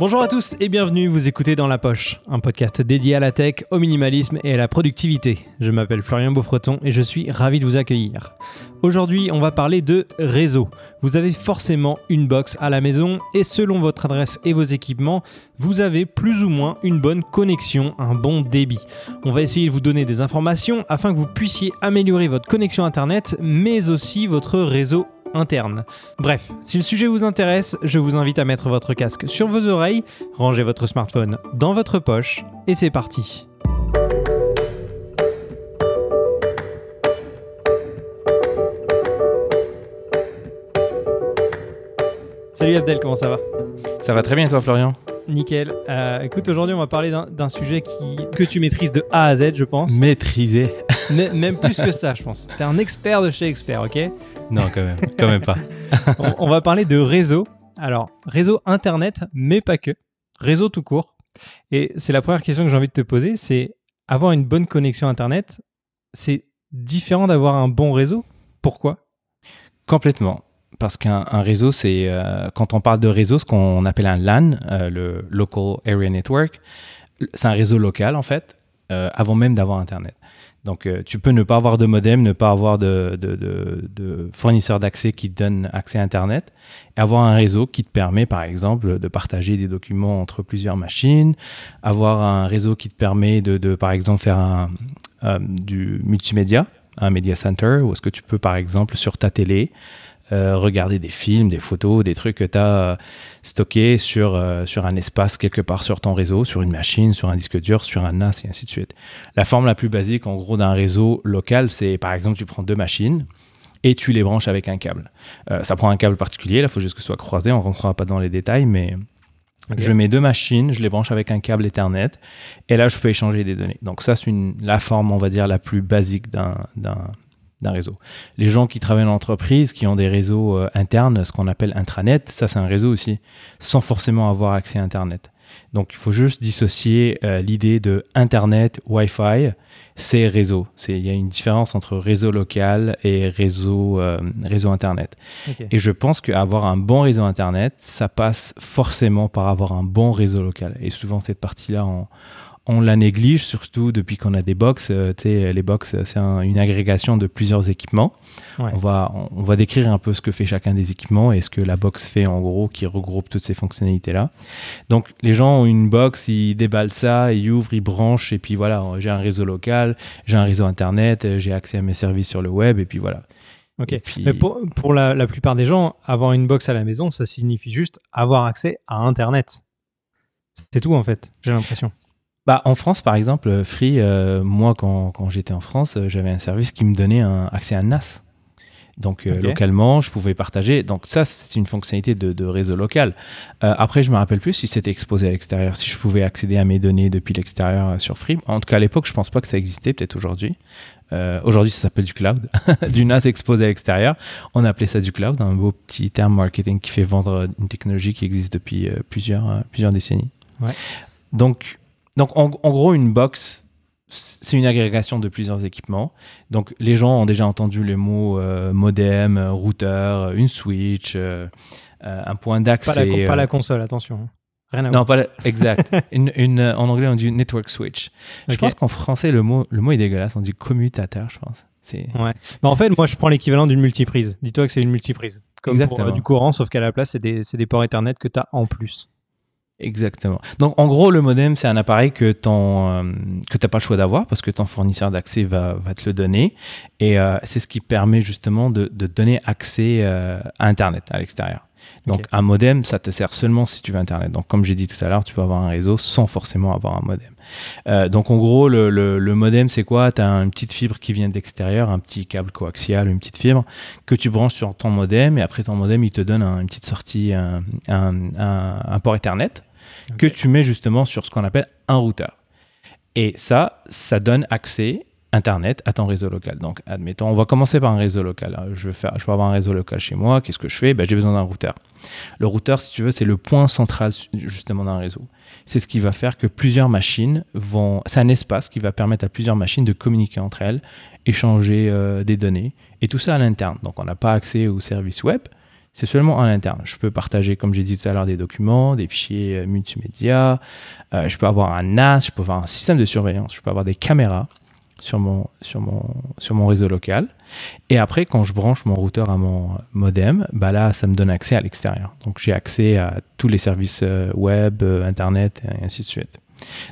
Bonjour à tous et bienvenue, vous écoutez Dans la Poche, un podcast dédié à la tech, au minimalisme et à la productivité. Je m'appelle Florian Beaufreton et je suis ravi de vous accueillir. Aujourd'hui, on va parler de réseau. Vous avez forcément une box à la maison et selon votre adresse et vos équipements, vous avez plus ou moins une bonne connexion, un bon débit. On va essayer de vous donner des informations afin que vous puissiez améliorer votre connexion Internet, mais aussi votre réseau interne. Bref, si le sujet vous intéresse, je vous invite à mettre votre casque sur vos oreilles, ranger votre smartphone dans votre poche, et c'est parti. Salut Abdel, comment ça va? Ça va très bien toi Florian? Nickel. Euh, écoute, aujourd'hui, on va parler d'un sujet qui, que tu maîtrises de A à Z, je pense. Maîtriser. même plus que ça, je pense. Tu es un expert de chez expert, ok? Non, quand même, quand même pas. on, va parler de réseau. Alors, réseau Internet, mais pas que. Réseau tout court. Et c'est la première question que j'ai envie de te poser, c'est avoir une bonne connexion Internet, c'est différent d'avoir un bon réseau? Pourquoi? Complètement parce qu'un réseau, c'est euh, quand on parle de réseau, ce qu'on appelle un LAN, euh, le Local Area Network, c'est un réseau local en fait, euh, avant même d'avoir Internet. Donc tu peux ne pas avoir de modem, ne pas avoir de, fournisseur d'accès qui te donne accès à Internet, et avoir un réseau qui te permet par exemple de partager des documents entre plusieurs machines, avoir un réseau qui te permet de, par exemple faire un, du multimédia, un media center, où est-ce que tu peux par exemple sur ta télé euh, regarder des films, des photos, des trucs que tu as euh, stockés sur, euh, sur un espace quelque part sur ton réseau, sur une machine, sur un disque dur, sur un NAS et ainsi de suite. La forme la plus basique en gros d'un réseau local, c'est par exemple tu prends deux machines et tu les branches avec un câble. ça prend un câble particulier, il faut juste que ce soit croisé, on ne rentrera pas dans les détails, mais je mets deux machines, je les branche avec un câble Ethernet, et là je peux échanger des données. Donc ça c'est la forme, on va dire, la plus basique d'un d'un réseau. Les gens qui travaillent dans l'entreprise, qui ont des réseaux euh, internes, ce qu'on appelle intranet, ça c'est un réseau aussi, sans forcément avoir accès à Internet. Donc il faut juste dissocier euh, l'idée de Internet, Wi-Fi, c'est réseau. Il y a une différence entre réseau local et réseau, euh, réseau Internet. Et je pense qu'avoir un bon réseau Internet, ça passe forcément par avoir un bon réseau local. Et souvent cette partie-là, en on la néglige, surtout depuis qu'on a des box. Euh, les box, c'est une agrégation de plusieurs équipements. On, va, on, va décrire un peu ce que fait chacun des équipements et ce que la box fait en gros, qui regroupe toutes ces fonctionnalités-là. Donc, les gens ont une box, ils déballent ça, ils ouvrent, ils branchent, et puis voilà, j'ai un réseau local, j'ai un réseau internet, euh, j'ai accès à mes services sur le web, et puis voilà. Ok. Mais pour, la, la plupart des gens, avoir une box à la maison, ça signifie juste avoir accès à Internet. C'est tout en fait, j'ai l'impression. Bah, en France, par exemple, euh, Free, euh, moi, quand, quand j'étais en France, euh, j'avais un service qui me donnait un accès à NAS. Donc, localement, je pouvais partager. Donc, ça, c'est une fonctionnalité de, de réseau local. après, je me rappelle plus si c'était exposé à l'extérieur, si je pouvais accéder à mes données depuis l'extérieur sur Free. En tout cas, à l'époque, je pense pas que ça existait, peut-être aujourd'hui. aujourd'hui, ça s'appelle du cloud, du NAS exposé à l'extérieur. On appelait ça du cloud, un beau petit terme marketing qui fait vendre une technologie qui existe depuis plusieurs, plusieurs décennies. Ouais. Donc, donc, en, gros, une box, c'est une agrégation de plusieurs équipements. Donc, les gens ont déjà entendu les mots euh, modem, routeur, une switch, euh, euh, un point d'accès. Pas, la console, attention. Hein. Rien à non, pas exact. une, en anglais, on dit network switch. Je pense qu'en français, le mot, le mot est dégueulasse. On dit commutateur, je pense. Ouais. Mais en fait, moi, je prends l'équivalent d'une multiprise. Dis-toi que c'est une multiprise. Comme pour, du courant, sauf qu'à la place, c'est des, c'est des ports Ethernet que tu as en plus. Exactement. Donc en gros, le modem, c'est un appareil que ton euh, que t'as pas le choix d'avoir parce que ton fournisseur d'accès va, va te le donner et euh, c'est ce qui permet justement de, de donner accès euh, à Internet à l'extérieur. Donc un modem, ça te sert seulement si tu veux Internet. Donc comme j'ai dit tout à l'heure, tu peux avoir un réseau sans forcément avoir un modem. donc en gros, le, le, le modem, c'est quoi? Tu as une petite fibre qui vient de l'extérieur, un petit câble coaxial, une petite fibre que tu branches sur ton modem et après ton modem, il te donne une petite sortie, un, un, un port Ethernet que tu mets justement sur ce qu'on appelle un routeur. Et ça, ça donne accès Internet à ton réseau local. Donc, admettons, on va commencer par un réseau local. Je veux, faire, je veux avoir un réseau local chez moi. Qu'est-ce que je fais? Ben, J'ai besoin d'un routeur. Le routeur, si tu veux, c'est le point central justement d'un réseau. C'est ce qui va faire que plusieurs machines vont... C'est un espace qui va permettre à plusieurs machines de communiquer entre elles, échanger euh, des données, et tout ça à l'interne. Donc, on n'a pas accès au service web, C'est seulement en interne. Je peux partager, comme j'ai dit tout à l'heure, des documents, des fichiers euh, multimédia. Euh, je peux avoir un NAS, je peux avoir un système de surveillance, je peux avoir des caméras sur mon, réseau local. Et après, quand je branche mon routeur à mon modem, bah là, ça me donne accès à l'extérieur. Donc, j'ai accès à tous les services euh, web, Internet, et ainsi de suite.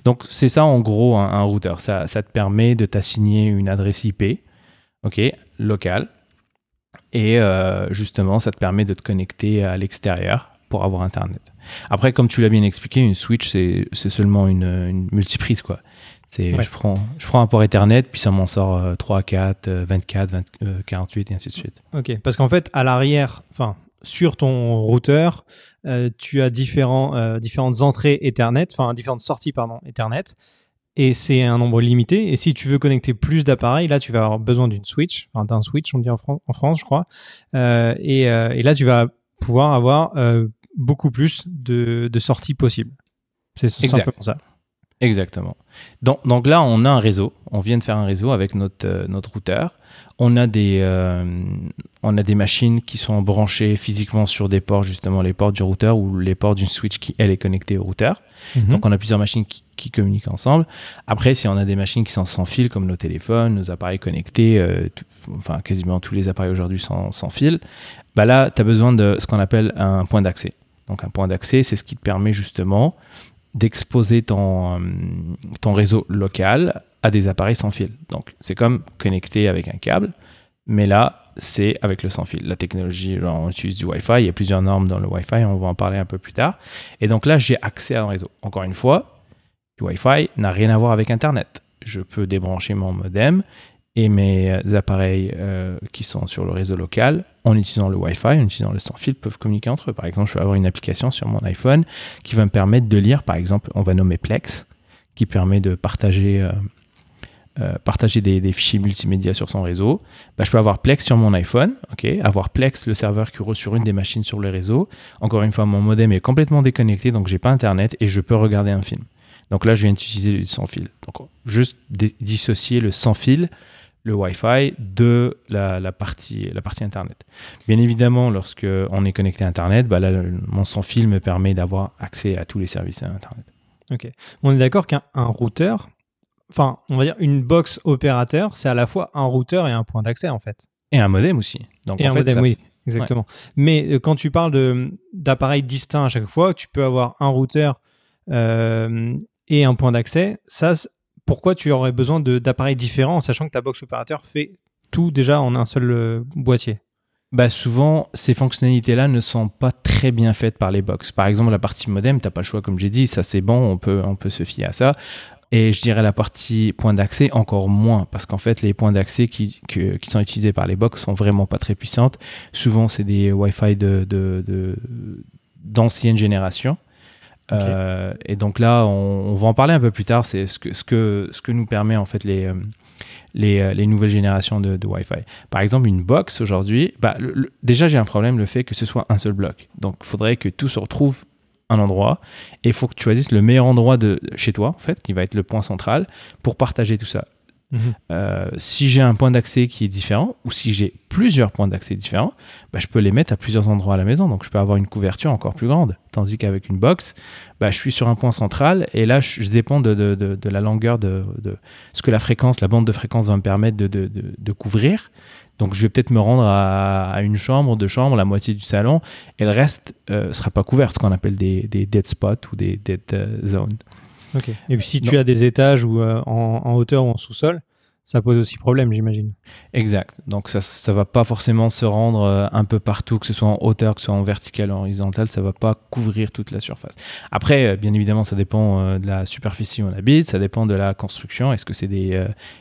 Donc, c'est ça en gros un, routeur. Ça, ça, te permet de t'assigner une adresse IP, ok, locale, et euh, justement, ça te permet de te connecter à l'extérieur pour avoir Internet. Après, comme tu l'as bien expliqué, une switch, c'est seulement une, multiprise. Quoi. Je, prends, je prends un port Ethernet, puis ça m'en sort 3, 4, 24, 48 et ainsi de suite. Ok, parce qu'en fait, à l'arrière, enfin, sur ton routeur, euh, tu as différents, euh, différentes entrées Ethernet, enfin différentes sorties pardon, Ethernet, et c'est un nombre limité. Et si tu veux connecter plus d'appareils, là, tu vas avoir besoin d'une switch, enfin d'un switch, on dit en, en France, je crois. Euh, et, euh, et, là, tu vas pouvoir avoir euh, beaucoup plus de, de, sorties possibles. C'est simplement ça. Exactement. Donc, donc, là, on a un réseau. On vient de faire un réseau avec notre, notre routeur. On a, des, on a des machines qui sont branchées physiquement sur des ports, justement les ports du routeur ou les ports d'une switch qui, elle, est connectée au routeur. Mhm. Donc, on a plusieurs machines qui, qui communiquent ensemble. Après, si on a des machines qui sont sans fil, comme nos téléphones, nos appareils connectés, euh, enfin quasiment tous les appareils aujourd'hui sont sans fil, bah là, tu as besoin de ce qu'on appelle un point d'accès. Donc un point d'accès, c'est ce qui te permet justement d'exposer ton, euh, ton réseau local à des appareils sans fil. Donc c'est comme connecté avec un câble, mais là, c'est avec le sans fil. La technologie, on utilise du Wi-Fi, il y a plusieurs normes dans le Wi-Fi, on va en parler un peu plus tard. Et donc là, j'ai accès à un réseau. Encore une fois, Wi-Fi n'a rien à voir avec Internet. Je peux débrancher mon modem et mes appareils euh, qui sont sur le réseau local, en utilisant le Wi-Fi, en utilisant le sans-fil, peuvent communiquer entre eux. Par exemple, je vais avoir une application sur mon iPhone qui va me permettre de lire, par exemple, on va nommer Plex, qui permet de partager, euh, euh, partager des, fichiers multimédia sur son réseau. Bah, je peux avoir Plex sur mon iPhone, ok, avoir Plex, le serveur qui roule sur une des machines sur le réseau. Encore une fois, mon modem est complètement déconnecté, donc j'ai pas Internet et je peux regarder un film. Donc là, je viens d'utiliser le sans fil. Donc juste dissocier le sans fil, le Wi-Fi, de la, partie, la partie Internet. Bien évidemment, lorsque on est connecté à Internet, bah là, mon sans fil me permet d'avoir accès à tous les services à Internet. Ok. On est d'accord qu'un routeur, enfin, on va dire une box opérateur, c'est à la fois un routeur et un point d'accès en fait. Et un modem aussi. Donc, et un modem, oui. Exactement. Mais euh, quand tu parles d'appareils distincts à chaque fois, tu peux avoir un routeur euh, et un point d'accès, ça, pourquoi tu aurais besoin d'appareils différents, sachant que ta box opérateur fait tout déjà en un seul euh, boîtier? Bah souvent, ces fonctionnalités-là ne sont pas très bien faites par les box. Par exemple, la partie modem, tu n'as pas le choix, comme j'ai dit, ça c'est bon, on peut, on peut se fier à ça. Et je dirais la partie point d'accès encore moins, parce qu'en fait, les points d'accès qui, qui, sont utilisés par les box sont vraiment pas très puissantes. Souvent, c'est des Wi-Fi de, d'ancienne de, génération. Euh, et donc là, on, va en parler un peu plus tard. C'est ce que, ce, que, ce que nous permet en fait les, euh, euh, les nouvelles générations de, Wi-Fi. Par exemple, une box aujourd'hui, bah, déjà j'ai un problème le fait que ce soit un seul bloc. Donc il faudrait que tout se retrouve un endroit et il faut que tu choisisses le meilleur endroit de chez toi en fait, qui va être le point central pour partager tout ça. Mhm. Euh, si j'ai un point d'accès qui est différent, ou si j'ai plusieurs points d'accès différents, bah, je peux les mettre à plusieurs endroits à la maison. Donc je peux avoir une couverture encore plus grande. Tandis qu'avec une box, bah, je suis sur un point central et là, je, dépends de, la longueur de, ce que la fréquence, la bande de fréquence va me permettre de, couvrir. Donc je vais peut-être me rendre à, une chambre, deux chambres, la moitié du salon, et le reste ne euh, sera pas couvert, ce qu'on appelle des, dead spots ou des dead euh, Et puis si tu as des étages ou euh, en, hauteur ou en sous-sol, ça pose aussi problème, j'imagine. Exact. Donc ça ne va pas forcément se rendre euh, un peu partout, que ce soit en hauteur, que ce soit en vertical, en horizontal, ça va pas couvrir toute la surface. Après, euh, bien évidemment, ça dépend de la superficie où on habite, ça dépend de la construction. Est-ce que c'est des,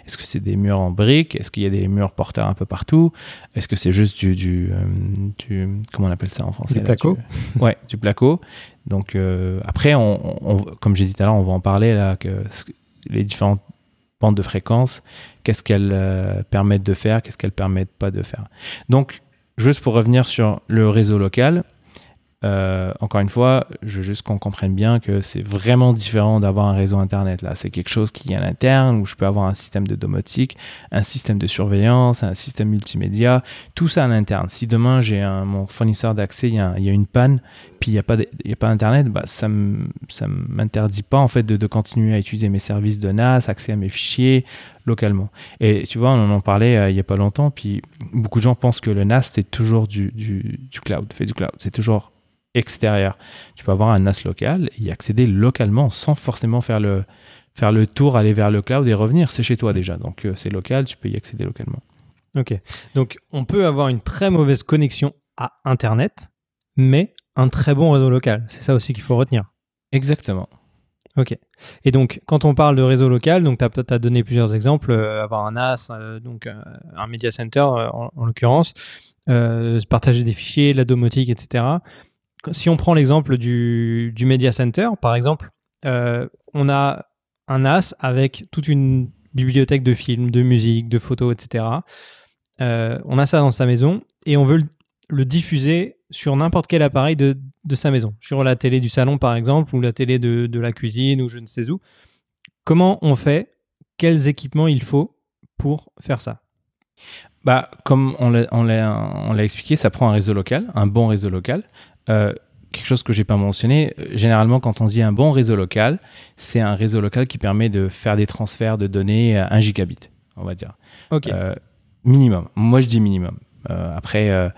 est-ce que c'est des murs en briques? Est-ce qu'il y a des murs porteurs un peu partout? Est-ce que c'est juste du, du, comment on appelle ça en français Du placo? Ouais, du placo. Donc euh, après, on, comme j'ai dit tout à l'heure, on va en parler là, que les différentes bandes de fréquences, qu'est-ce qu'elles euh, permettent de faire, qu'est-ce qu'elles permettent pas de faire. Donc, juste pour revenir sur le réseau local, euh, encore une fois, je veux juste qu'on comprenne bien que c'est vraiment différent d'avoir un réseau Internet. Là, c'est quelque chose qui est à l'interne, où je peux avoir un système de domotique, un système de surveillance, un système multimédia, tout ça à l'interne. Si demain j'ai mon fournisseur d'accès, il y, a une panne, puis il n'y a pas Internet, bah, ça ne m'interdit pas en fait de, continuer à utiliser mes services de NAS, accès à mes fichiers localement. Et tu vois, on en parlait euh, il n'y a pas longtemps, puis beaucoup de gens pensent que le NAS c'est toujours du, du cloud, fait du cloud, c'est toujours extérieur. Tu peux avoir un NAS local et y accéder localement sans forcément faire le, faire le tour, aller vers le cloud et revenir. C'est chez toi déjà. Donc euh, c'est local, tu peux y accéder localement. Ok. Donc on peut avoir une très mauvaise connexion à Internet, mais un très bon réseau local. C'est ça aussi qu'il faut retenir. Exactement. Ok. Et donc, quand on parle de réseau local, donc tu as, donné plusieurs exemples, euh, avoir un NAS, euh, donc un media center en, en l'occurrence, partager des fichiers, la domotique, etc si on prend l'exemple du, Media Center, par exemple, euh, on a un NAS avec toute une bibliothèque de films, de musique, de photos, etc. Euh, on a ça dans sa maison et on veut le, diffuser sur n'importe quel appareil de, sa maison, sur la télé du salon par exemple, ou la télé de, la cuisine, ou je ne sais où. Comment on fait? Quels équipements il faut pour faire ça? Bah, comme on l'a expliqué, ça prend un réseau local, un bon réseau local. Euh, quelque chose que j'ai pas mentionné, euh, généralement quand on dit un bon réseau local, c'est un réseau local qui permet de faire des transferts de données à 1 gigabit, on va dire. Euh, minimum. Moi je dis minimum. après,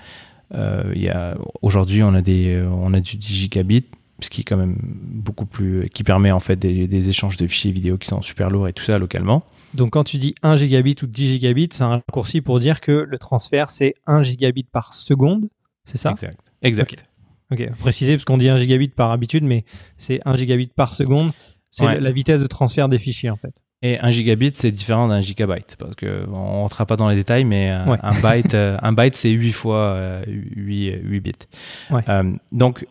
aujourd'hui on a des, on a du 10 gigabit, ce qui est quand même beaucoup plus, qui permet en fait des, des, échanges de fichiers vidéo qui sont super lourds et tout ça localement. Donc quand tu dis 1 gigabit ou 10 gigabits, c'est un raccourci pour dire que le transfert c'est 1 gigabit par seconde, c'est ça? Exact. Exact. Ok, préciser parce qu'on dit 1 gigabit par habitude, mais c'est 1 gigabit par seconde. C'est la vitesse de transfert des fichiers en fait. Et 1 gigabit, c'est différent d'un gigabyte parce que on rentrera pas dans les détails, mais euh, un byte, euh, un byte, c'est 8 fois 8, euh, 8 bits. donc,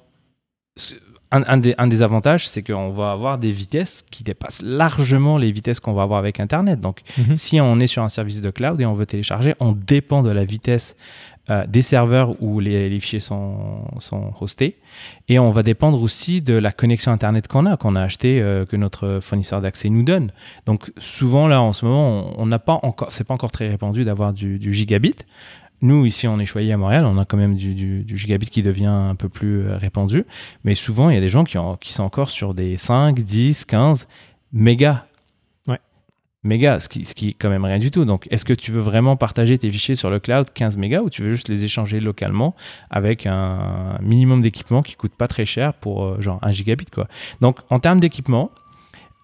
un, des, un, des, avantages, c'est qu'on va avoir des vitesses qui dépassent largement les vitesses qu'on va avoir avec Internet. Donc, mhm. si on est sur un service de cloud et on veut télécharger, on dépend de la vitesse euh, des serveurs où les, fichiers sont, sont, hostés. Et on va dépendre aussi de la connexion Internet qu'on a, qu'on a acheté, euh, que notre fournisseur d'accès nous donne. Donc souvent, là, en ce moment, on n'a pas encore, c'est pas encore très répandu d'avoir du, gigabit. Nous, ici, on est choyé à Montréal, on a quand même du, gigabit qui devient un peu plus euh, répandu. Mais souvent, il y a des gens qui, qui sont encore sur des 5, 10, 15 mégas mégas, ce qui, est quand même rien du tout. Donc, est-ce que tu veux vraiment partager tes fichiers sur le cloud 15 mégas ou tu veux juste les échanger localement avec un minimum d'équipement qui coûte pas très cher pour euh, genre 1 gigabit quoi? Donc, en termes d'équipement,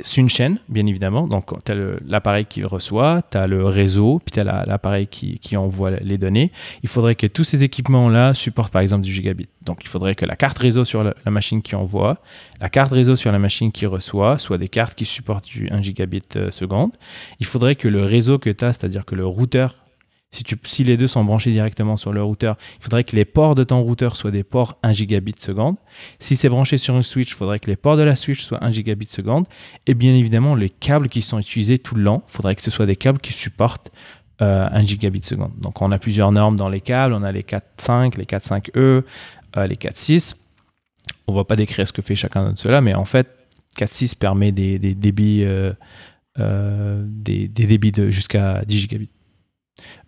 c'est une chaîne, bien évidemment. Donc, tu as l'appareil qui reçoit, tu as le réseau, puis tu as l'appareil qui, envoie les données. Il faudrait que tous ces équipements-là supportent par exemple du gigabit. Donc, il faudrait que la carte réseau sur la, machine qui envoie, la carte réseau sur la machine qui reçoit, soit des cartes qui supportent du 1 gigabit euh, seconde. Il faudrait que le réseau que tu as, c'est-à-dire que le routeur si, les deux sont branchés directement sur le routeur, il faudrait que les ports de ton routeur soient des ports 1 gigabit seconde. Si c'est branché sur une switch, il faudrait que les ports de la switch soient 1 gigabit seconde. Et bien évidemment, les câbles qui sont utilisés tout le long, il faudrait que ce soit des câbles qui supportent 1 euh, gigabit seconde. Donc on a plusieurs normes dans les câbles, on a les 4.5, les 4.5e, euh, les 4.6. On ne va pas décrire ce que fait chacun de ceux-là, mais en fait, 4.6 permet des, débits, euh, des, débits de jusqu'à 10 gigabits.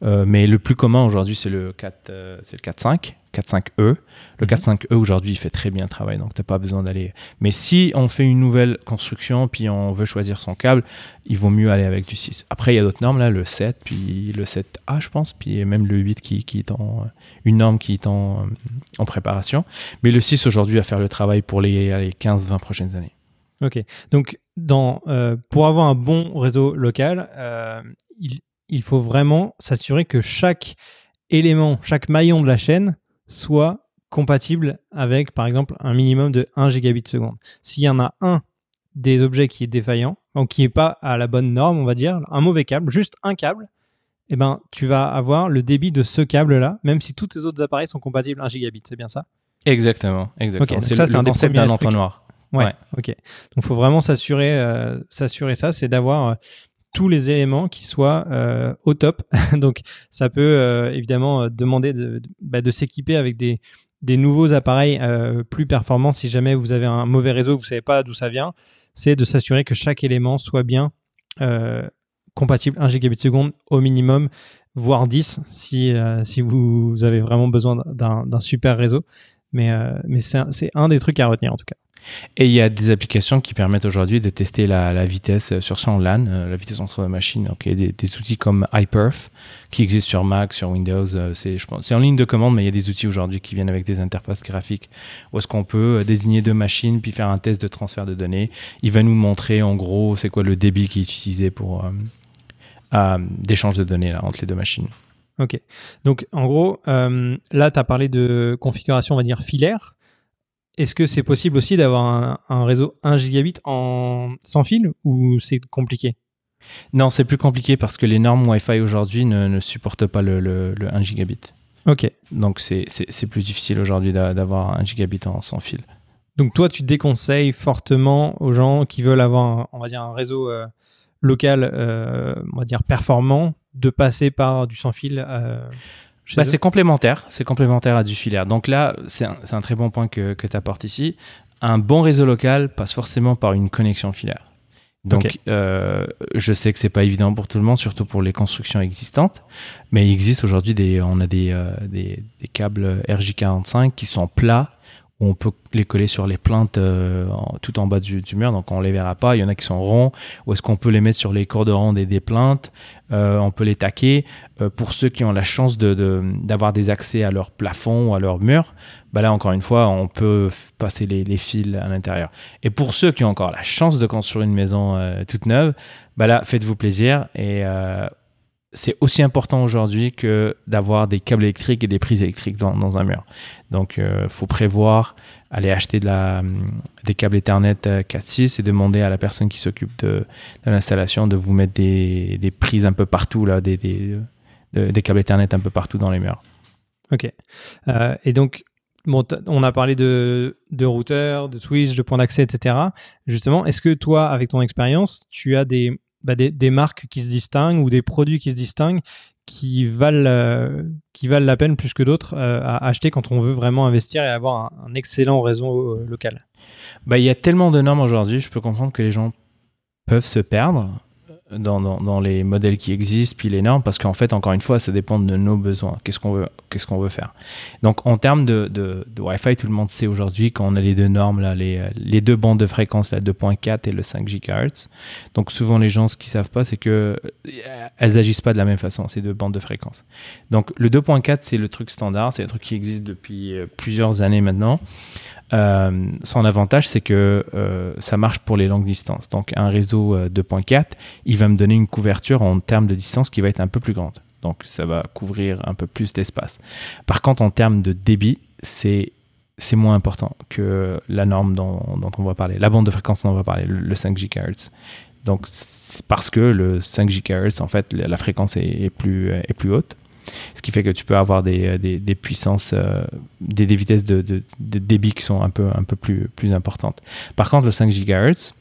Euh, mais le plus commun aujourd'hui, c'est le 4, euh, c'est le 4.5, 4.5e. Le 4.5e mhm. aujourd'hui, il fait très bien le travail, donc tu n'as pas besoin d'aller. Mais si on fait une nouvelle construction, puis on veut choisir son câble, il vaut mieux aller avec du 6. Après, il y a d'autres normes là, le 7, puis le 7A, je pense, puis même le 8 qui, qui est en une norme qui est en, en préparation. Mais le 6 aujourd'hui va faire le travail pour les, les 15-20 prochaines années. Ok, donc dans, euh, pour avoir un bon réseau local, il, il faut vraiment s'assurer que chaque élément, chaque maillon de la chaîne soit compatible avec, par exemple, un minimum de 1 gigabit seconde. S'il y en a un des objets qui est défaillant, donc qui n'est pas à la bonne norme, on va dire, un mauvais câble, juste un câble, eh ben, tu vas avoir le débit de ce câble-là, même si tous tes autres appareils sont compatibles 1 gigabit. C'est bien ça? Exactement, exactement. c'est le, concept d'un entonnoir. Ouais, ok. Donc, il faut vraiment s'assurer, euh, s'assurer ça, c'est d'avoir euh, tous les éléments qui soient euh, au top. Donc, ça peut euh, évidemment euh, demander de, bah, de s'équiper avec des, nouveaux appareils plus performants si jamais vous avez un mauvais réseau, vous savez pas d'où ça vient, c'est de s'assurer que chaque élément soit bien compatible 1 gigabit seconde au minimum, voire 10 si, si vous avez vraiment besoin d'un super réseau. Mais c'est un des trucs à retenir en tout cas. Et il y a des applications qui permettent aujourd'hui de tester la, vitesse sur son LAN, euh, la vitesse entre machines. Donc il y a des, outils comme iPerf qui existent sur Mac, sur Windows. Euh, c'est, en ligne de commande, mais il y a des outils aujourd'hui qui viennent avec des interfaces graphiques où est-ce qu'on peut euh, désigner deux machines puis faire un test de transfert de données. Il va nous montrer en gros c'est quoi le débit qui est utilisé pour d'échange de données entre les deux machines. Ok. Donc en gros, là tu as parlé de configuration, on va dire filaire. Est-ce que c'est possible aussi d'avoir un, réseau 1 gigabit en, sans fil ou c'est compliqué? Non, c'est plus compliqué parce que les normes Wi-Fi aujourd'hui ne, supportent pas le, 1 gigabit. Ok. Donc c'est plus difficile aujourd'hui d'avoir un gigabit en sans fil. Donc toi, tu déconseilles fortement aux gens qui veulent avoir, un, on va dire, un réseau euh, local, euh, on va dire performant, de passer par du sans fil. Euh, bah, c'est complémentaire, c'est complémentaire à du filaire. Donc là, c'est un, très bon point que, que tu apportes ici. Un bon réseau local passe forcément par une connexion filaire. Donc, euh, je sais que c'est pas évident pour tout le monde, surtout pour les constructions existantes, mais il existe aujourd'hui des, on a des, euh, des, des, câbles RJ45 qui sont plats on peut les coller sur les plaintes euh, tout en bas du, mur, donc on les verra pas. Il y en a qui sont ronds, ou est-ce qu'on peut les mettre sur les cordes des, des plaintes? Euh, On peut les taquer. Euh, pour ceux qui ont la chance d'avoir de, des accès à leur plafond ou à leur mur, bah là encore une fois, on peut passer les, les fils à l'intérieur. Et pour ceux qui ont encore la chance de construire une maison toute neuve, bah là, faites-vous plaisir et c'est aussi important aujourd'hui que d'avoir des câbles électriques et des prises électriques dans, un mur. Donc, il euh, faut prévoir aller acheter la, des câbles Ethernet 4.6 euh, et demander à la personne qui s'occupe de, l'installation de vous mettre des, prises un peu partout, là, des, câbles Ethernet un peu partout dans les murs. Ok. Euh, et donc, bon, on a parlé de, de routeurs, de switch, de points d'accès, etc. Justement, est-ce que toi, avec ton expérience, tu as des bah, des, marques qui se distinguent ou des produits qui se distinguent qui valent, euh, qui valent la peine plus que d'autres euh, à acheter quand on veut vraiment investir et avoir un, excellent réseau euh, local. Bah, Il y a tellement de normes aujourd'hui, je peux comprendre que les gens peuvent se perdre dans, dans, les modèles qui existent, puis les normes, parce qu'en fait, encore une fois, ça dépend de nos besoins. Qu'est-ce qu'on veut, qu'est-ce qu'on veut faire? Donc, en termes de, de, Wi-Fi, tout le monde sait aujourd'hui qu'on a les deux normes, là, les, les deux bandes de fréquence, la 2.4 et le 5 GHz. Donc, souvent, les gens, ce qu'ils savent pas, c'est que euh, elles agissent pas de la même façon, ces deux bandes de fréquence. Donc, le 2.4, c'est le truc standard, c'est un truc qui existe depuis euh, plusieurs années maintenant. Euh, son avantage, c'est que euh, ça marche pour les longues distances. Donc, un réseau 2.4, euh, il va me donner une couverture en termes de distance qui va être un peu plus grande. Donc, ça va couvrir un peu plus d'espace. Par contre, en termes de débit, c'est c'est moins important que la norme dont, on va parler, la bande de fréquence dont on va parler, le, 5 GHz. Donc, parce que le 5 GHz, en fait, la fréquence est, plus, est plus haute ce qui fait que tu peux avoir des, euh, puissances, euh, des, vitesses de, débit qui sont un peu, plus, importantes. Par contre, le 5 GHz,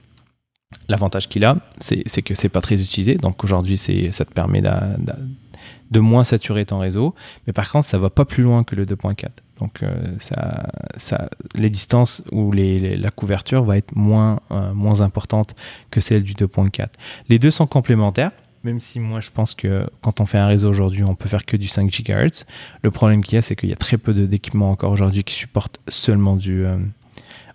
l'avantage qu'il a, c'est que c'est pas très utilisé. Donc aujourd'hui, ça te permet de moins saturer ton réseau. Mais par contre, ça va pas plus loin que le 2.4. Donc euh, ça, ça, les distances ou la couverture va être moins, moins importante que celle du 2.4. Les deux sont complémentaires. Même si moi je pense que quand on fait un réseau aujourd'hui, on peut faire que du 5 GHz. Le problème qu'il y a, c'est qu'il y a très peu d'équipements encore aujourd'hui qui supportent seulement du. Euh,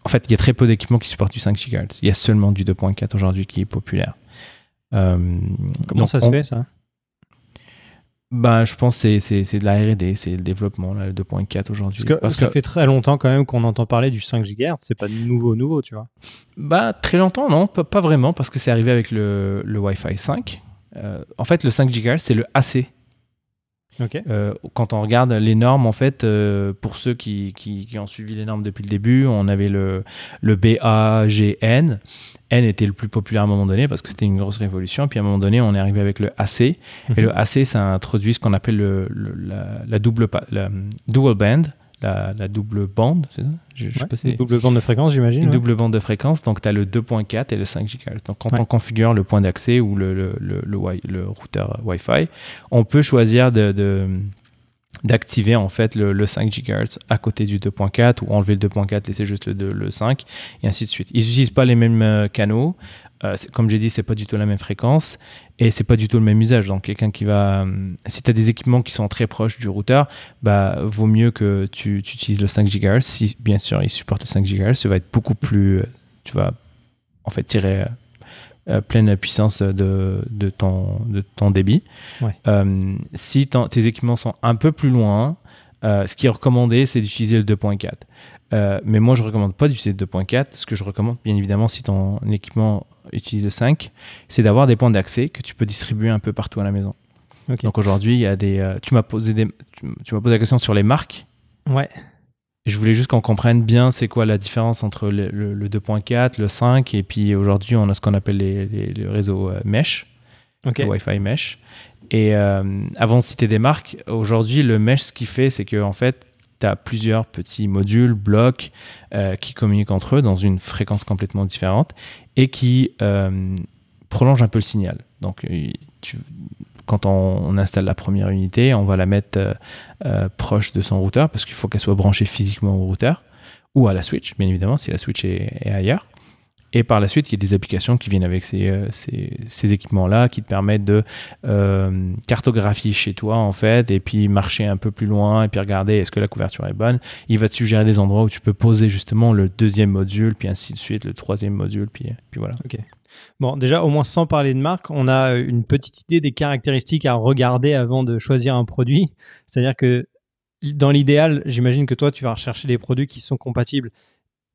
en fait, il y a très peu d'équipements qui supportent du 5 GHz. Il y a seulement du 2.4 aujourd'hui qui est populaire. Euh, Comment ça se fait ça? Bah, je pense que c'est de la R&D, c'est le développement, là, le 2.4 aujourd'hui. Parce, que, ça fait très longtemps quand même qu'on entend parler du 5 GHz, c'est pas nouveau nouveau, tu vois. Bah, très longtemps, non, pas, pas vraiment, parce que c'est arrivé avec le, le Wi-Fi 5, euh, en fait, le 5 GHz, c'est le AC. Euh, quand on regarde les normes, en fait, euh, pour ceux qui, ont suivi les normes depuis le début, on avait le, le BAGN. N était le plus populaire à un moment donné parce que c'était une grosse révolution. Puis à un moment donné, on est arrivé avec le AC. Et mhm. le AC, ça introduit ce qu'on appelle le, la, double, la dual band la, double bande, c'est ça je, double bande de fréquence, j'imagine. Une double bande de fréquence, donc tu as le 2.4 et le 5 GHz. Donc quand on configure le point d'accès ou le, le, le, le, routeur Wi-Fi, on peut choisir de, de, d'activer en fait le, 5 GHz à côté du 2.4 ou enlever le 2.4 laisser juste le, le 5 et ainsi de suite. Ils n'utilisent pas les mêmes euh, canaux. Euh, comme j'ai dit, c'est pas du tout la même fréquence et c'est pas du tout le même usage. Donc quelqu'un qui va, euh, si tu as des équipements qui sont très proches du routeur, bah vaut mieux que tu, utilises le 5 GHz. Si bien sûr il supporte le 5 GHz, ça va être beaucoup plus, tu vas en fait tirer pleine puissance de, de, ton, de ton débit. si tes équipements sont un peu plus loin, ce qui est recommandé, c'est d'utiliser le 2.4. mais moi, je ne recommande pas d'utiliser le 2.4. Ce que je recommande, bien évidemment, si ton équipement utilise le 5, c'est d'avoir des points d'accès que tu peux distribuer un peu partout à la maison. Donc aujourd'hui, il y a des. Euh, tu m'as posé des, tu, m'as posé la question sur les marques. Ouais. Je voulais juste qu'on comprenne bien c'est quoi la différence entre le, le, 2.4, le 5 et puis aujourd'hui on a ce qu'on appelle les, les, réseaux euh, mesh, okay. Wi-Fi mesh. Et euh, avant de citer des marques, aujourd'hui le mesh ce qu'il fait c'est que en fait tu as plusieurs petits modules, blocs qui communiquent entre eux dans une fréquence complètement différente et qui euh, prolonge un peu le signal. Donc, euh, quand on, installe la première unité, on va la mettre euh, proche de son routeur parce qu'il faut qu'elle soit branchée physiquement au routeur ou à la switch, bien évidemment, si la switch est, ailleurs. Et par la suite, il y a des applications qui viennent avec ces, ces, équipements-là qui te permettent de cartographier chez toi, en fait, et puis marcher un peu plus loin, et puis regarder est-ce que la couverture est bonne. Il va te suggérer des endroits où tu peux poser justement le deuxième module, puis ainsi de suite, le troisième module, puis, puis voilà. Ok. Bon, déjà, au moins sans parler de marque, on a une petite idée des caractéristiques à regarder avant de choisir un produit. C'est-à-dire que dans l'idéal, j'imagine que toi, tu vas rechercher des produits qui sont compatibles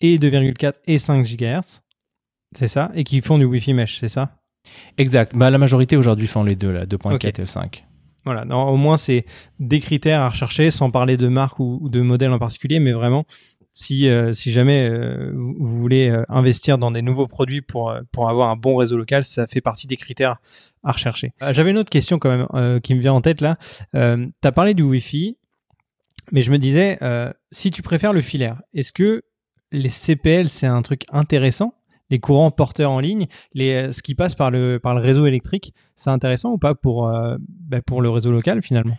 et 2,4 et 5 GHz. C'est ça? Et qui font du Wi-Fi mesh, c'est ça? Exact. Bah, la majorité aujourd'hui font les deux, là, 2.4 et 5. Voilà, au moins c'est des critères à rechercher sans parler de marque ou, de modèle en particulier, mais vraiment si, euh, si jamais euh, vous, voulez euh, investir dans des nouveaux produits pour, pour avoir un bon réseau local, ça fait partie des critères à rechercher. J'avais une autre question quand même qui me vient en tête là. tu as parlé du Wi-Fi, mais je me disais, si tu préfères le filaire, est-ce que les CPL c'est un truc intéressant les courants porteurs en ligne, les, euh, ce qui passe par le, par le réseau électrique, c'est intéressant ou pas pour, euh, bah, pour le réseau local finalement?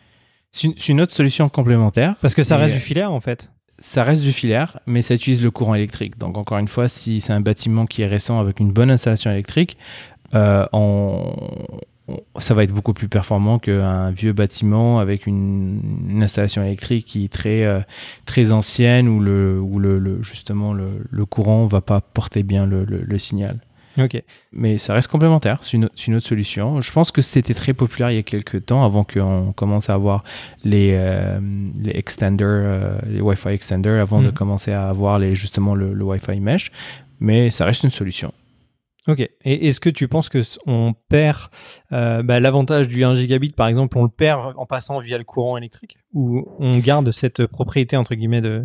C'est une autre solution complémentaire. Parce que ça reste du filaire en fait ça reste du filaire, mais ça utilise le courant électrique. Donc encore une fois, si c'est un bâtiment qui est récent avec une bonne installation électrique, euh, on, ça va être beaucoup plus performant qu'un vieux bâtiment avec une, installation électrique qui est très, euh, très ancienne où, le, où le, justement le, le courant va pas porter bien le, signal. Ok. Mais ça reste complémentaire, c'est une, une, autre solution. Je pense que c'était très populaire il y a quelques temps, avant qu'on commence à avoir les, euh, les extenders, euh, les Wi-Fi extenders, avant de mm. commencer à avoir les, justement le, le Wi-Fi mesh. Mais ça reste une solution. Ok. Et est-ce que tu penses que on perd euh, bah, l'avantage du 1 gigabit, par exemple, on le perd en passant via le courant électrique, ou on garde cette propriété entre guillemets de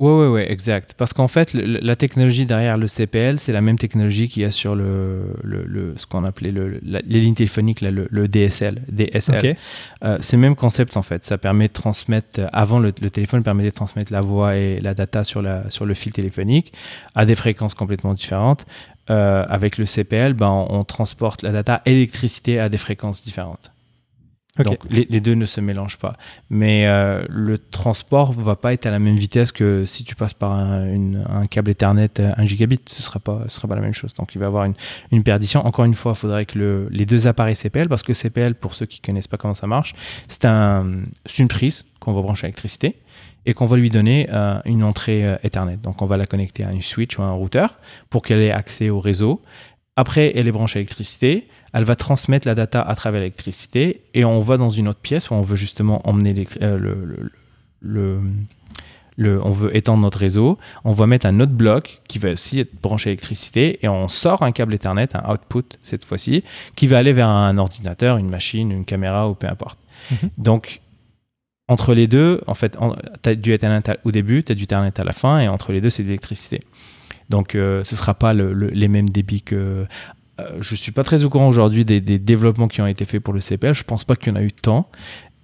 oui, oui, oui, exact. Parce qu'en fait, la technologie derrière le CPL, c'est la même technologie qu'il y a sur le, le, ce qu'on appelait le, les lignes téléphoniques, le, DSL. DSL. Euh, c'est le même concept en fait. Ça permet de transmettre, avant le, téléphone permettait de transmettre la voix et la data sur, la, sur le fil téléphonique à des fréquences complètement différentes. Euh, avec le CPL, ben, on, transporte la data électricité à des fréquences différentes. Donc les, deux ne se mélangent pas. Mais euh, le transport va pas être à la même vitesse que si tu passes par un, câble Ethernet 1 gigabit. Ce sera pas, ce sera pas la même chose. Donc il va y avoir une, une perdition. Encore une fois, il faudrait que le, les deux appareils CPL, parce que CPL, pour ceux qui connaissent pas comment ça marche, c'est un, une prise qu'on va brancher à l'électricité et qu'on va lui donner euh, une entrée euh, Ethernet. Donc on va la connecter à une switch ou à un routeur pour qu'elle ait accès au réseau. Après, elle est branchée à l'électricité elle va transmettre la data à travers l'électricité et on va dans une autre pièce où on veut justement emmener euh, le, le, le, on veut étendre notre réseau, on va mettre un autre bloc qui va aussi être branché à l'électricité et on sort un câble Ethernet, un output cette fois-ci, qui va aller vers un ordinateur, une machine, une caméra ou peu importe. Mhm. Donc, entre les deux, en fait, tu as du Ethernet au début, tu as du Ethernet à la fin et entre les deux, c'est de l'électricité. Donc, euh, ce ne sera pas les mêmes débits que euh, je suis pas très au courant aujourd'hui des, développements qui ont été faits pour le CPL. Je pense pas qu'il y en a eu tant,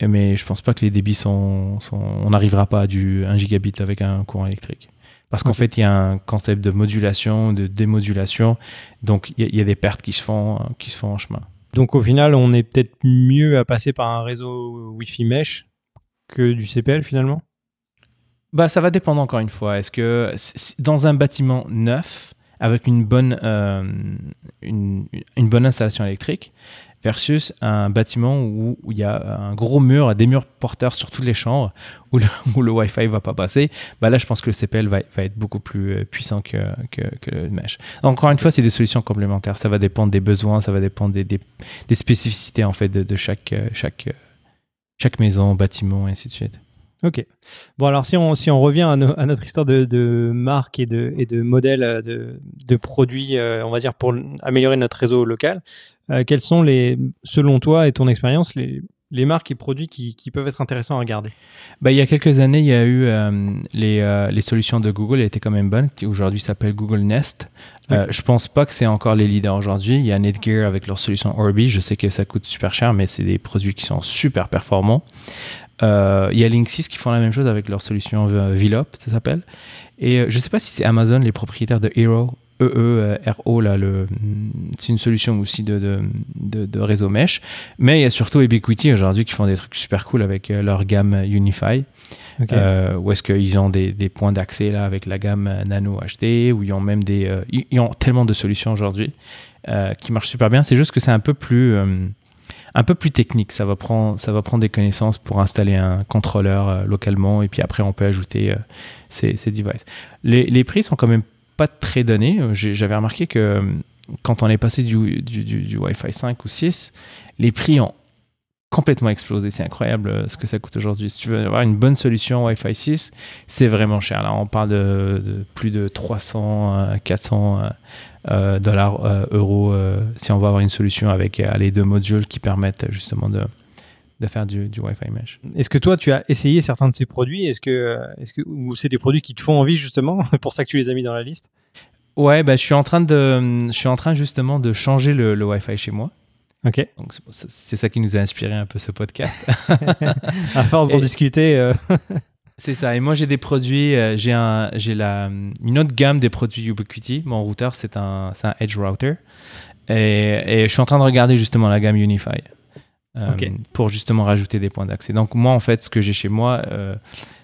mais je pense pas que les débits sont. on n'arrivera pas à du 1 gigabit avec un courant électrique. Parce qu'en fait, il y a un concept de modulation, de démodulation. Donc, il y, a des pertes qui se font, qui se font en chemin. Donc, au final, on est peut-être mieux à passer par un réseau Wi-Fi mesh que du CPL finalement? Bah, ça va dépendre encore une fois. Est-ce que dans un bâtiment neuf, avec une bonne, euh, une, bonne installation électrique, versus un bâtiment où il y a un gros mur, des murs porteurs sur toutes les chambres, où le, où le Wi-Fi va pas passer, bah là, je pense que le CPL va, va être beaucoup plus euh, puissant que, que, le mesh. encore une fois, c'est des solutions complémentaires. Ça va dépendre des besoins, ça va dépendre des, des, spécificités en fait, de, de chaque, chaque, chaque maison, bâtiment, et ainsi de suite. Ok. Bon, alors si on, si on revient à, notre histoire de, de, marque et de, et de modèle euh, de, de produits, euh, on va dire, pour améliorer notre réseau local, euh, quels sont, les, selon toi et ton expérience, les, les marques et produits qui, qui, peuvent être intéressants à regarder? Bah, Il y a quelques années, il y a eu les, les, solutions de Google, elles étaient quand même bonnes, qui aujourd'hui s'appelle Google Nest. Je je pense pas que c'est encore les leaders aujourd'hui. Il y a Netgear avec leur solution Orbi. Je sais que ça coûte super cher, mais c'est des produits qui sont super performants. Euh, il y a Linksys qui font la même chose avec leur solution Vilop, ça s'appelle. Et euh, je ne sais pas si c'est Amazon, les propriétaires de Hero, EE-R-O, là, le, c'est une solution aussi de, de, de, réseau mesh. Mais il y a surtout Ubiquiti aujourd'hui qui font des trucs super cool avec euh, leur gamme Unify. où est-ce qu'ils ont des, des points d'accès là avec la gamme Nano HD, où ils ont même des. ils ont tellement de solutions aujourd'hui qui marchent super bien. C'est juste que c'est un peu plus un peu plus technique. Ça va prendre, ça va prendre des connaissances pour installer un contrôleur euh, localement et puis après on peut ajouter euh, ces, devices. Les, prix sont quand même pas très donnés. Euh, j'avais remarqué que quand on est passé du, du, Wi-Fi 5 ou 6, les prix ont complètement explosé. C'est incroyable ce que ça coûte aujourd'hui. Si tu veux avoir une bonne solution Wi-Fi 6, c'est vraiment cher. Là, on parle de, plus de 300, 400 euh, dollars, euh, euros, euh, si on va avoir une solution avec les deux modules qui permettent justement de, de faire du, du Wi-Fi mesh. Est-ce que toi, tu as essayé certains de ces produits? Est-ce que, est-ce que, ou c'est des produits qui te font envie justement Pour ça que tu les as mis dans la liste? Ouais, bah, je suis en train de, je suis en train justement de changer le, le Wi-Fi chez moi. Ok. Donc c'est ça qui nous a inspiré un peu ce podcast. à force d'en discuter. C'est ça. Et moi, j'ai des produits, euh, j'ai un, j'ai la, une autre gamme des produits Ubiquiti. Mon routeur, c'est un, un Edge router. Et, et, je suis en train de regarder justement la gamme Unify euh, pour justement rajouter des points d'accès. Donc moi, en fait, ce que j'ai chez moi, euh,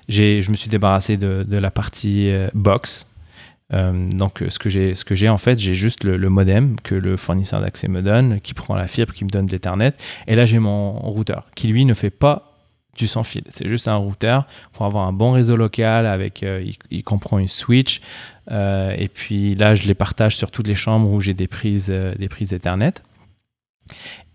je me suis débarrassé de, de la partie box. donc ce que j'ai, ce que j'ai en fait, j'ai juste le, modem que le fournisseur d'accès me donne, qui prend la fibre, qui me donne l'Ethernet. Et là, j'ai mon routeur qui lui ne fait pas du sans fil. C'est juste un routeur pour avoir un bon réseau local avec, euh, il, comprend une switch. Euh, et puis là, je les partage sur toutes les chambres où j'ai des prises, euh, des prises Ethernet.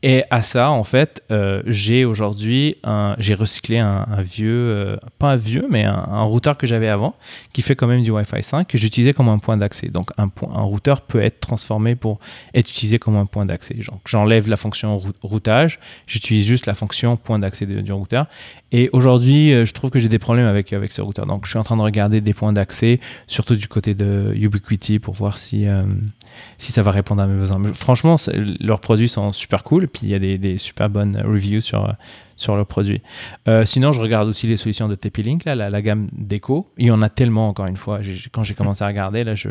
Et à ça, en fait, euh, j'ai aujourd'hui, j'ai recyclé un, vieux, euh, pas un vieux, mais un, routeur que j'avais avant, qui fait quand même du Wi-Fi 5, que j'utilisais comme un point d'accès. Donc un, point, un routeur peut être transformé pour être utilisé comme un point d'accès. J'enlève la fonction routage, j'utilise juste la fonction point d'accès du routeur. Et aujourd'hui, euh, je trouve que j'ai des problèmes avec, avec ce routeur. Donc je suis en train de regarder des points d'accès, surtout du côté de Ubiquiti, pour voir si si ça va répondre à mes besoins. Mais franchement, leurs produits sont super cool. Puis il y a des, des super bonnes reviews sur, sur le produit. Euh, sinon, je regarde aussi les solutions de TP-Link, là, la, gamme Deco. Il y en a tellement, encore une fois. Quand j'ai commencé à regarder, là, je...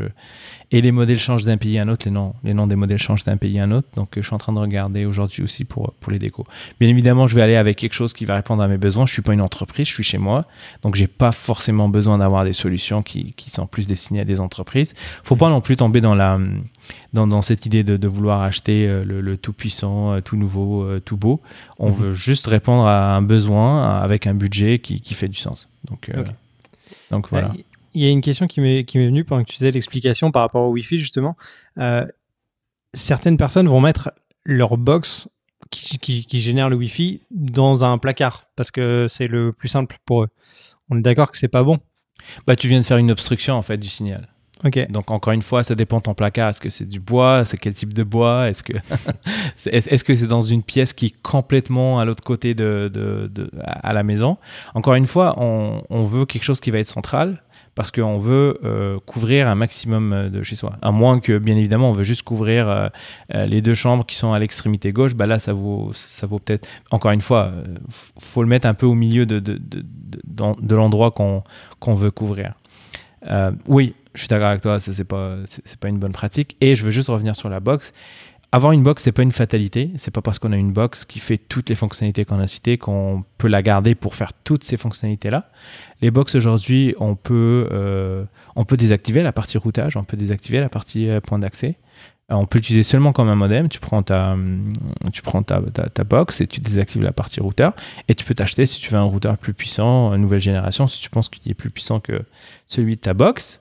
et les modèles changent d'un pays à un autre, les noms, les noms des modèles changent d'un pays à un autre. Donc, je suis en train de regarder aujourd'hui aussi pour, pour les décos. Bien évidemment, je vais aller avec quelque chose qui va répondre à mes besoins. Je ne suis pas une entreprise, je suis chez moi. Donc, j'ai pas forcément besoin d'avoir des solutions qui, qui, sont plus destinées à des entreprises. faut pas non plus tomber dans, la, dans, dans cette idée de, de vouloir acheter euh, le, tout puissant, euh, tout nouveau, tout beau. On mhm. veut juste répondre à un besoin avec un budget qui, qui fait du sens. Donc, euh, donc voilà. Il y a une question qui m'est venue pendant que tu faisais l'explication par rapport au Wi-Fi, justement. Euh, certaines personnes vont mettre leur box qui, qui, qui, génère le Wi-Fi dans un placard parce que c'est le plus simple pour eux. On est d'accord que c'est pas bon? Bah, tu viens de faire une obstruction en fait du signal. Donc encore une fois, ça dépend de ton placard. Est-ce que c'est du bois? C'est quel type de bois? Est-ce que est-ce que c'est dans une pièce qui est complètement à l'autre côté de, de, à la maison? Encore une fois, on, on, veut quelque chose qui va être central parce qu'on veut euh, couvrir un maximum euh, de chez soi. À moins que, bien évidemment, on veut juste couvrir euh, les deux chambres qui sont à l'extrémité gauche, bah là, ça vaut, ça vaut peut-être, encore une fois, faut le mettre un peu au milieu de, de, l'endroit qu'on qu'on veut couvrir. oui, je suis d'accord avec toi, ça c'est pas pas une bonne pratique. Et je veux juste revenir sur la box. avoir une box, c'est pas une fatalité. C'est pas parce qu'on a une box qui fait toutes les fonctionnalités qu'on a citées qu'on peut la garder pour faire toutes ces fonctionnalités-là. Les box aujourd'hui, on peut, euh, on peut désactiver la partie routage, on peut désactiver la partie euh, point d'accès. Euh, on peut l'utiliser seulement comme un modem. Tu prends, ta, tu prends ta, ta, box et tu désactives la partie routeur. Et tu peux t'acheter si tu veux un routeur plus puissant, nouvelle génération, si tu penses qu'il est plus puissant que celui de ta box.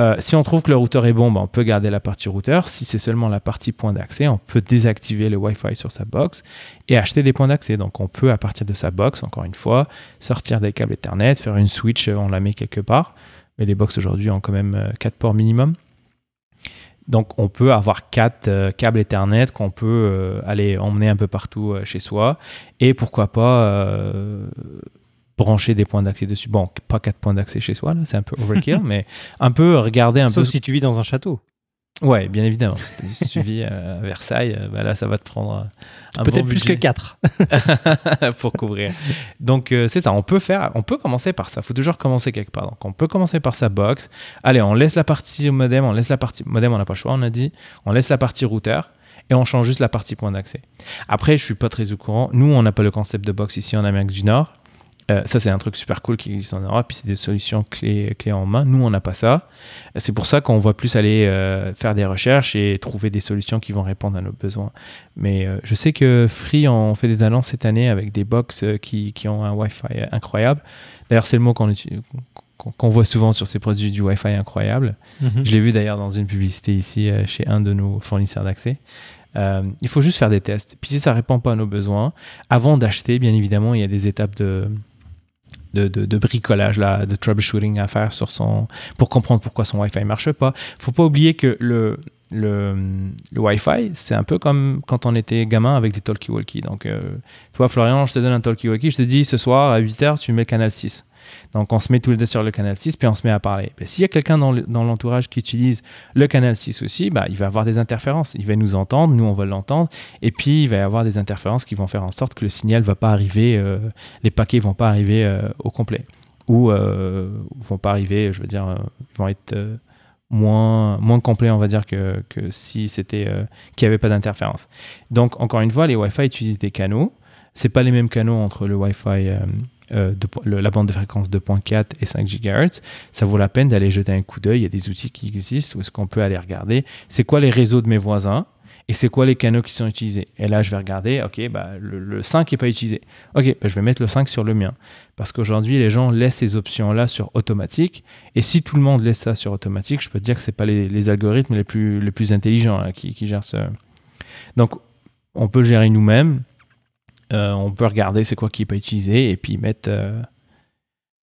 Euh, si on trouve que le routeur est bon, bah, on peut garder la partie routeur. Si c'est seulement la partie point d'accès, on peut désactiver le Wi-Fi sur sa box et acheter des points d'accès. Donc on peut, à partir de sa box, encore une fois, sortir des câbles Ethernet, faire une switch, euh, on la met quelque part. Mais les box aujourd'hui ont quand même 4 euh, ports minimum. Donc on peut avoir 4 câbles Ethernet qu'on peut aller emmener un peu partout chez soi. Et pourquoi pas brancher des points d'accès dessus. Bon, pas quatre points d'accès chez soi, c'est un peu overkill, mais un peu regarder un peu. Sauf si tu vis dans un château. Ouais, bien évidemment. Si tu vis à Versailles, euh, bah là, ça va te prendre un Peut-être plus que 4 pour couvrir. Donc, euh, c'est ça. On peut faire, on peut commencer par ça. Il faut toujours commencer quelque part. Donc, on peut commencer par sa box. Allez, on laisse la partie modem, on laisse la partie modem, on n'a pas le choix, on a dit. On laisse la partie routeur et on change juste la partie point d'accès. Après, je suis pas très au courant. Nous, on n'a pas le concept de box ici en Amérique du Nord. Euh, ça, c'est un truc super cool qui existe en Europe. Puis c'est des solutions clés, clés en main. Nous, on n'a pas ça. C'est pour ça qu'on voit plus aller euh, faire des recherches et trouver des solutions qui vont répondre à nos besoins. Mais euh, je sais que Free en fait des annonces cette année avec des box qui, qui ont un Wi-Fi incroyable. D'ailleurs, c'est le mot qu'on qu'on voit souvent sur ces produits du Wi-Fi incroyable. Mhm. Je l'ai vu d'ailleurs dans une publicité ici chez un de nos fournisseurs d'accès. il faut juste faire des tests. Puis si ça répond pas à nos besoins, avant d'acheter, bien évidemment, il y a des étapes de, de, bricolage, de troubleshooting à faire sur son, pour comprendre pourquoi son Wi-Fi ne marche pas. Il faut pas oublier que le, le, le Wi-Fi, c'est un peu comme quand on était gamin avec des talkie-walkie. Donc, euh, toi, Florian, je te donne un talkie-walkie, je te dis ce soir à 8h, tu mets le canal 6. Donc on se met tous les deux sur le canal 6, puis on se met à parler. S'il y a quelqu'un dans l'entourage qui utilise le canal 6 aussi, bah, il va avoir des interférences. Il va nous entendre, nous on va l'entendre, et puis il va y avoir des interférences qui vont faire en sorte que le signal va pas arriver, euh, les paquets vont pas arriver euh, au complet. Ou euh, vont pas arriver, je veux dire, ils vont être moins, moins complets, on va dire, que, que si c'était qu'il n'y avait pas d'interférence. Donc encore une fois, les Wi-Fi utilisent des canaux. C'est pas les mêmes canaux entre le Wi-Fi euh, de, la bande de fréquence 2.4 et 5 GHz, ça vaut la peine d'aller jeter un coup d'œil. Il y a des outils qui existent où est-ce qu'on peut aller regarder c'est quoi les réseaux de mes voisins et c'est quoi les canaux qui sont utilisés? Et là, je vais regarder, ok, bah, le, 5 n'est pas utilisé. Ok, bah, je vais mettre le 5 sur le mien. Parce qu'aujourd'hui, les gens laissent ces options-là sur automatique. Et si tout le monde laisse ça sur automatique, je peux te dire que ce pas les, algorithmes les plus, les plus intelligents qui, qui gèrent ça. Donc, on peut le gérer nous-mêmes. Euh, on peut regarder c'est quoi qui n'est pas utilisé et puis mettre. Euh,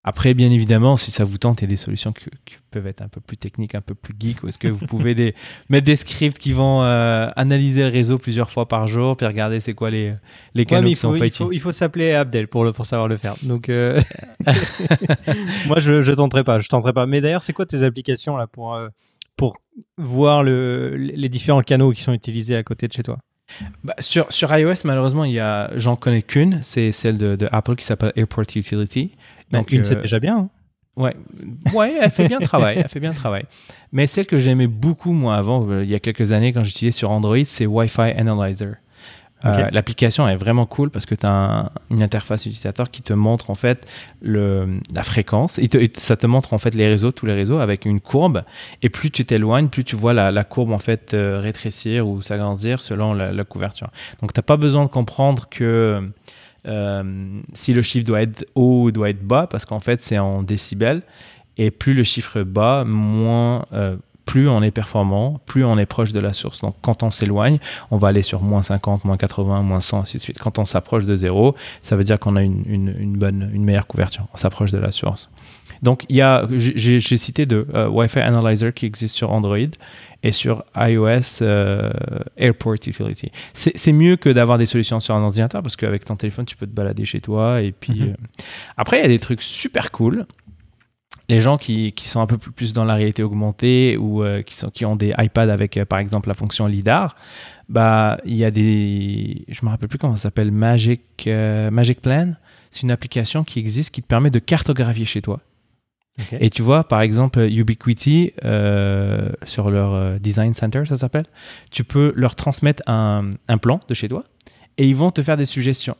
après, bien évidemment, si ça vous tente, il y a des solutions qui, peuvent être un peu plus techniques, un peu plus geek. Ou est-ce que vous pouvez des, mettre des scripts qui vont euh, analyser le réseau plusieurs fois par jour, puis regarder c'est quoi les, les canaux qui sont pas utilisés. Il faut s'appeler Abdel pour, le, pour savoir le faire. Donc, moi, je ne tenterai pas. Je tenterai pas. Mais d'ailleurs, c'est quoi tes applications là pour, pour voir le, les différents canaux qui sont utilisés à côté de chez toi? Bah, sur, sur iOS, malheureusement, il y a, j'en connais qu'une, c'est celle de, Apple qui s'appelle Airport Utility. Bah, Donc, une, c'est euh, déjà bien. Hein. Ouais, ouais, elle fait bien le travail, elle fait bien le travail. Mais celle que j'aimais beaucoup moi avant, euh, il y a quelques années quand j'utilisais sur Android, c'est Wi-Fi Analyzer. Euh, l'application est vraiment cool parce que tu as une interface utilisateur qui te montre en fait la fréquence. ça te montre en fait les réseaux, tous les réseaux avec une courbe. Et plus tu t'éloignes, plus tu vois la, courbe en fait euh, rétrécir ou s'agrandir selon la, couverture. Donc tu n'as pas besoin de comprendre que euh, si le chiffre doit être haut ou doit être bas parce qu'en fait c'est en décibels. Et plus le chiffre est bas, moins plus on est performant, plus on est proche de la source. Donc quand on s'éloigne, on va aller sur moins 50, moins 80, moins 100, ainsi de suite. Quand on s'approche de zéro, ça veut dire qu'on a une, bonne, une meilleure couverture. On s'approche de la source. Donc il y a, j'ai cité de euh, Wi-Fi Analyzer qui existe sur Android et sur iOS euh, Airport Utility. C'est mieux que d'avoir des solutions sur un ordinateur parce qu'avec ton téléphone, tu peux te balader chez toi. Et puis mm-hmm. euh, après, il y a des trucs super cool les gens qui, qui, sont un peu plus dans la réalité augmentée ou euh, qui, sont, qui ont des iPads avec, euh, par exemple, la fonction LIDAR, bah, il y a des. Je me rappelle plus comment ça s'appelle, Magic, euh, Magic Plan. C'est une application qui existe qui te permet de cartographier chez toi. Et tu vois, par exemple, Ubiquiti, sur leur Design Center, ça s'appelle, tu peux leur transmettre un, un, plan de chez toi et ils vont te faire des suggestions.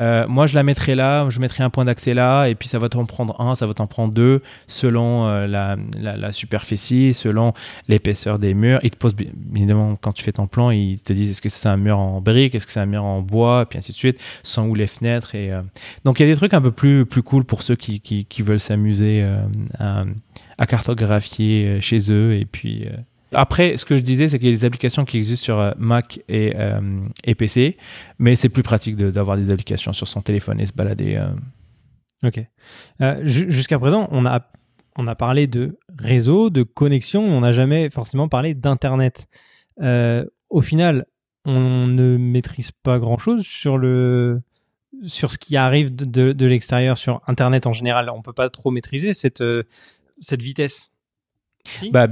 Euh, moi, je la mettrai là, je mettrai un point d'accès là, et puis ça va t'en prendre un, ça va t'en prendre deux, selon euh, la, superficie, selon l'épaisseur des murs. Ils te posent, évidemment, quand tu fais ton plan, ils te disent est-ce que c'est un mur en briques, est-ce que c'est un mur en bois, et puis ainsi de suite, sont où les fenêtres. Et, euh, Donc il y a des trucs un peu plus, plus cool pour ceux qui, qui, qui veulent s'amuser à, à, cartographier chez eux, et puis après, ce que je disais, c'est qu'il y a des applications qui existent sur euh, Mac et, euh, et PC, mais c'est plus pratique d'avoir des applications sur son téléphone et se balader. Euh. Ok. Jusqu'à présent, on a, on a parlé de réseau, de connexion, on n'a jamais forcément parlé d'Internet. au final, on ne maîtrise pas grand-chose sur le sur ce qui arrive de, de, l'extérieur sur Internet en général. On ne peut pas trop maîtriser cette, cette vitesse. Si? Bah,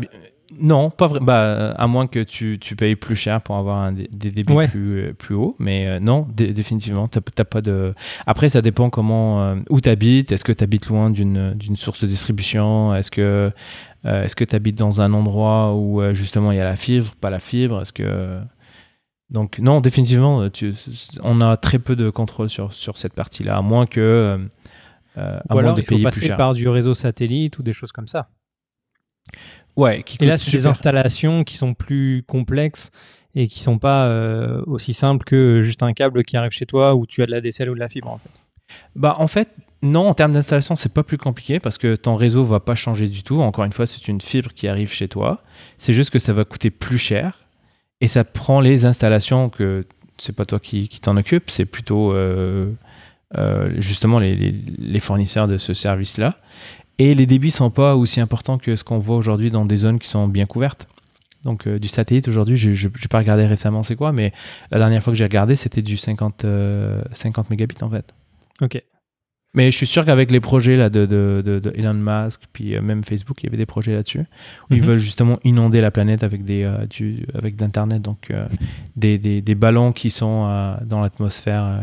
non, pas vrai. Bah, à moins que tu, tu, payes plus cher pour avoir un, des, débits plus, euh, plus hauts. Mais euh, non, définitivement, tu pas de. Après, ça dépend comment euh, où tu habites. Est-ce que tu habites loin d'une source de distribution? Est-ce que est-ce que tu habites dans un endroit où justement il y a la fibre, pas la fibre? Est-ce que donc non, définitivement, tu, on a très peu de contrôle sur, sur cette partie-là, à moins que à ou alors, il faut passer par du réseau satellite ou des choses comme ça. Ouais, et là, c'est des installations qui sont plus complexes et qui sont pas euh, aussi simples que juste un câble qui arrive chez toi où tu as de la DSL ou de la fibre en fait. Bah en fait non, en termes d'installation c'est pas plus compliqué parce que ton réseau va pas changer du tout. Encore une fois, c'est une fibre qui arrive chez toi. C'est juste que ça va coûter plus cher et ça prend les installations que c'est pas toi qui, t'en occupe, c'est plutôt euh, euh, justement les, les, fournisseurs de ce service là. Et les débits sont pas aussi importants que ce qu'on voit aujourd'hui dans des zones qui sont bien couvertes. Donc euh, du satellite aujourd'hui, je n'ai pas regardé récemment c'est quoi, mais la dernière fois que j'ai regardé, c'était du 50, 50 euh, mégabits en fait. Ok. Mais je suis sûr qu'avec les projets là, de, de, de, Elon Musk, puis euh, même Facebook, il y avait des projets là-dessus, où ils mhm. veulent justement inonder la planète avec, des, du, avec d'Internet, donc des, des, des, ballons qui sont dans l'atmosphère,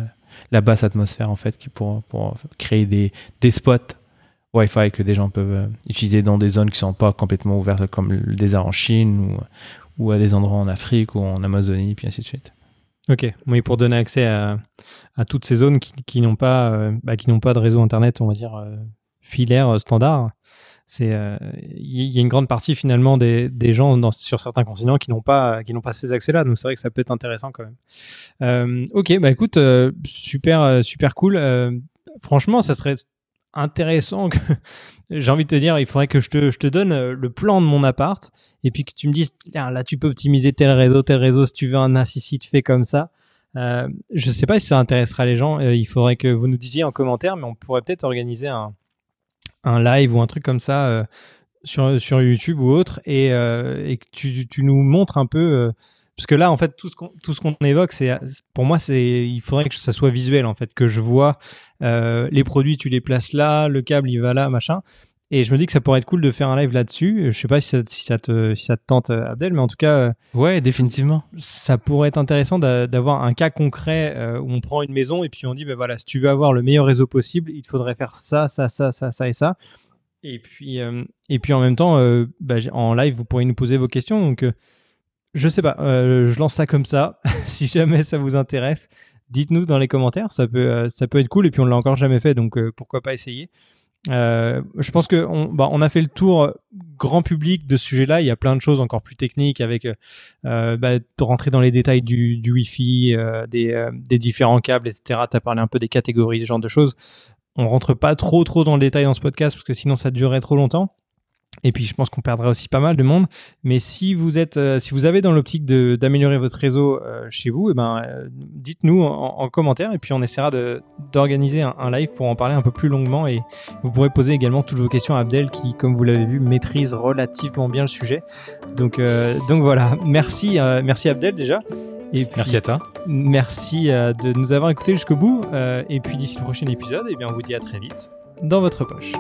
la basse atmosphère en fait, qui pour, pour créer des, des spots Wi-Fi que des gens peuvent euh, utiliser dans des zones qui ne sont pas complètement ouvertes, comme le désert en Chine ou, ou à des endroits en Afrique ou en Amazonie, puis ainsi de suite. Ok, oui, pour donner accès à, à toutes ces zones qui, qui n'ont pas, euh, bah, pas de réseau internet, on va dire euh, filaire standard. Il y a une grande partie finalement des, des gens sur certains continents qui n'ont pas, pas ces accès-là. Donc c'est vrai que ça peut être intéressant quand même. ok, bah écoute, super, super cool. franchement, ça serait intéressant que j'ai envie de te dire, il faudrait que je te, je te donne euh, le plan de mon appart et puis que tu me dises, là, tu peux optimiser tel réseau, tel réseau, si tu veux un assistant, tu fais comme ça. Euh, je sais pas si ça intéressera les gens. Euh, il faudrait que vous nous disiez en commentaire, mais on pourrait peut-être organiser un, un live ou un truc comme ça sur, sur YouTube ou autre et, et que tu, tu nous montres un peu parce que là en fait tout ce qu'on tout ce qu'on évoque c'est pour moi c'est il faudrait que ça soit visuel en fait que je vois euh, les produits tu les places là le câble il va là machin. Et je me dis que ça pourrait être cool de faire un live là-dessus. Je sais pas si ça, si ça te si ça te tente Abdel mais en tout cas euh, ouais définitivement. ça pourrait être intéressant d'avoir un cas concret euh, où on prend une maison et puis on dit ben voilà si tu veux avoir le meilleur réseau possible il te faudrait faire ça ça ça ça ça et ça. Et puis et puis en même temps bah, en live vous pourrez nous poser vos questions. Donc je sais pas, euh, je lance ça comme ça. si jamais ça vous intéresse, dites-nous dans les commentaires. Ça peut, euh, ça peut être cool. Et puis on l'a encore jamais fait, donc euh, pourquoi pas essayer. je pense que bah, on, a fait le tour grand public de ce sujet-là. Il y a plein de choses encore plus techniques avec bah, de rentrer dans les détails du, Wi-Fi, des, différents câbles, etc. Tu as parlé un peu des catégories, ce genre de choses. On rentre pas trop trop dans le détail dans ce podcast parce que sinon ça durerait trop longtemps. Et puis je pense qu'on perdra aussi pas mal de monde. Mais si vous êtes, euh, si vous avez dans l'optique d'améliorer votre réseau euh, chez vous, eh ben, euh, dites-nous en, commentaire et puis on essaiera d'organiser un, un, live pour en parler un peu plus longuement. Et vous pourrez poser également toutes vos questions à Abdel qui, comme vous l'avez vu, maîtrise relativement bien le sujet. Donc, donc voilà. Merci, merci Abdel déjà. Et merci à toi. Merci de nous avoir écoutés jusqu'au bout. et puis d'ici le prochain épisode, eh bien, on vous dit à très vite dans votre poche.